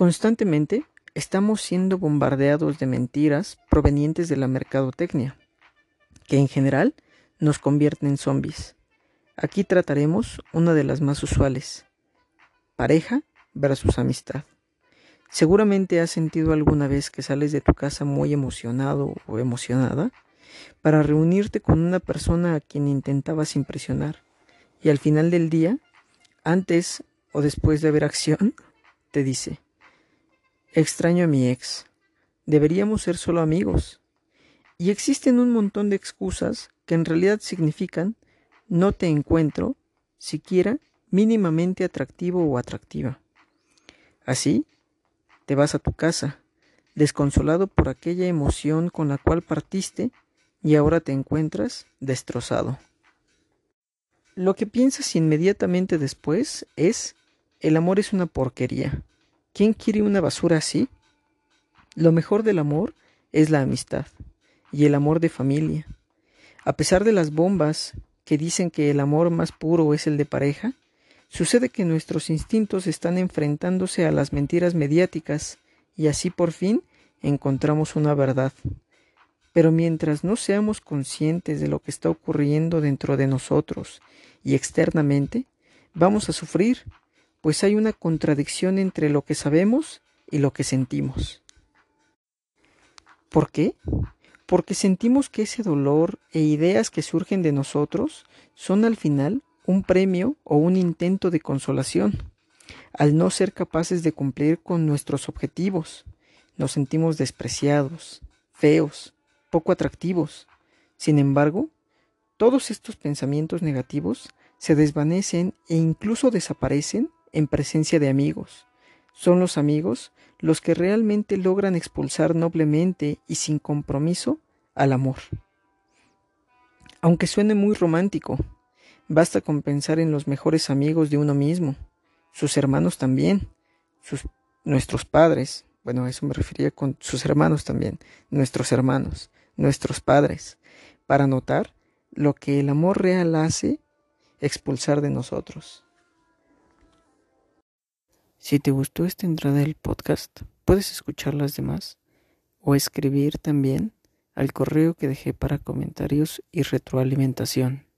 Constantemente estamos siendo bombardeados de mentiras provenientes de la mercadotecnia, que en general nos convierten en zombies. Aquí trataremos una de las más usuales, pareja versus amistad. Seguramente has sentido alguna vez que sales de tu casa muy emocionado o emocionada para reunirte con una persona a quien intentabas impresionar y al final del día, antes o después de ver acción, te dice, extraño a mi ex, deberíamos ser solo amigos. Y existen un montón de excusas que en realidad significan no te encuentro siquiera mínimamente atractivo o atractiva. Así, te vas a tu casa, desconsolado por aquella emoción con la cual partiste y ahora te encuentras destrozado. Lo que piensas inmediatamente después es, el amor es una porquería. ¿Quién quiere una basura así? Lo mejor del amor es la amistad y el amor de familia. A pesar de las bombas que dicen que el amor más puro es el de pareja, sucede que nuestros instintos están enfrentándose a las mentiras mediáticas y así por fin encontramos una verdad. Pero mientras no seamos conscientes de lo que está ocurriendo dentro de nosotros y externamente, vamos a sufrir, pues hay una contradicción entre lo que sabemos y lo que sentimos. ¿Por qué? Porque sentimos que ese dolor e ideas que surgen de nosotros son al final un premio o un intento de consolación. Al no ser capaces de cumplir con nuestros objetivos, nos sentimos despreciados, feos, poco atractivos. Sin embargo, todos estos pensamientos negativos se desvanecen e incluso desaparecen en presencia de amigos. Son los amigos los que realmente logran expulsar noblemente y sin compromiso al amor. Aunque suene muy romántico, basta con pensar en los mejores amigos de uno mismo, sus hermanos también, sus, nuestros padres, bueno, a eso me refería con sus hermanos también, nuestros hermanos, nuestros padres, para notar lo que el amor real hace expulsar de nosotros. Si te gustó esta entrada del podcast, puedes escuchar las demás o escribir también al correo que dejé para comentarios y retroalimentación.